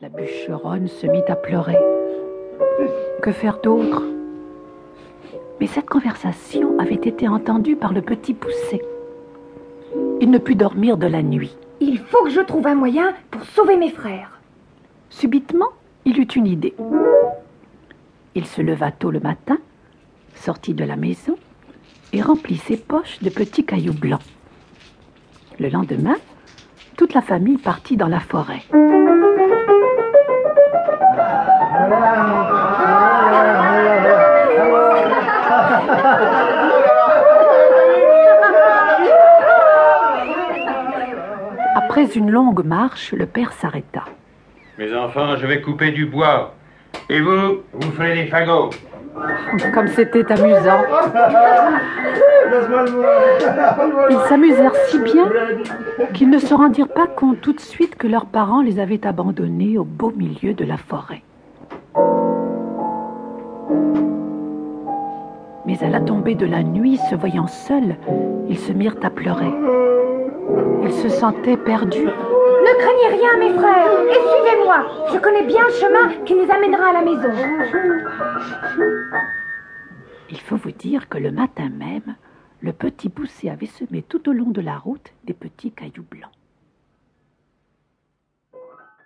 La bûcheronne se mit à pleurer. Que faire d'autre? Mais cette conversation avait été entendue par le petit poussé. Il ne put dormir de la nuit. Il faut que je trouve un moyen pour sauver mes frères. Subitement, il eut une idée. Il se leva tôt le matin, sortit de la maison et remplit ses poches de petits cailloux blancs. Le lendemain, toute la famille partit dans la forêt. Après une longue marche, le père s'arrêta. Mes enfants, je vais couper du bois. Et vous, vous ferez des fagots. Comme c'était amusant. Ils s'amusèrent si bien qu'ils ne se rendirent pas compte tout de suite que leurs parents les avaient abandonnés au beau milieu de la forêt. Mais à la tombée de la nuit, se voyant seuls, ils se mirent à pleurer. Ils se sentaient perdus. Ne craignez rien, mes frères, et suivez-moi. Je connais bien le chemin qui nous amènera à la maison. Il faut vous dire que le matin même, le petit poussé avait semé tout au long de la route des petits cailloux blancs.